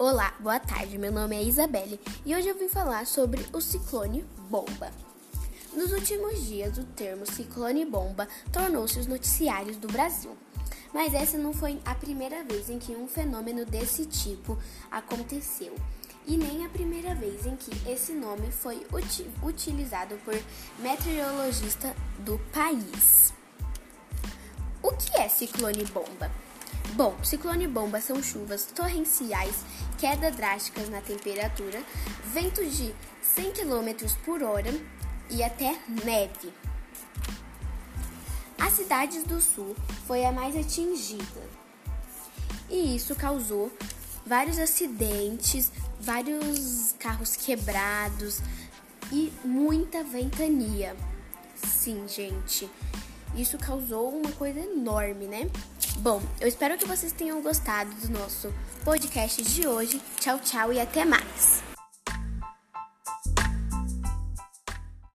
Olá, boa tarde. Meu nome é Isabelle e hoje eu vim falar sobre o ciclone bomba. Nos últimos dias, o termo ciclone bomba tornou-se os noticiários do Brasil. Mas essa não foi a primeira vez em que um fenômeno desse tipo aconteceu, e nem a primeira vez em que esse nome foi uti utilizado por meteorologista do país. O que é ciclone bomba? Bom, ciclone bomba são chuvas torrenciais, queda drásticas na temperatura, ventos de 100 km por hora e até neve. A cidade do sul foi a mais atingida. E isso causou vários acidentes, vários carros quebrados e muita ventania. Sim, gente. Isso causou uma coisa enorme, né? Bom, eu espero que vocês tenham gostado do nosso podcast de hoje. Tchau, tchau e até mais!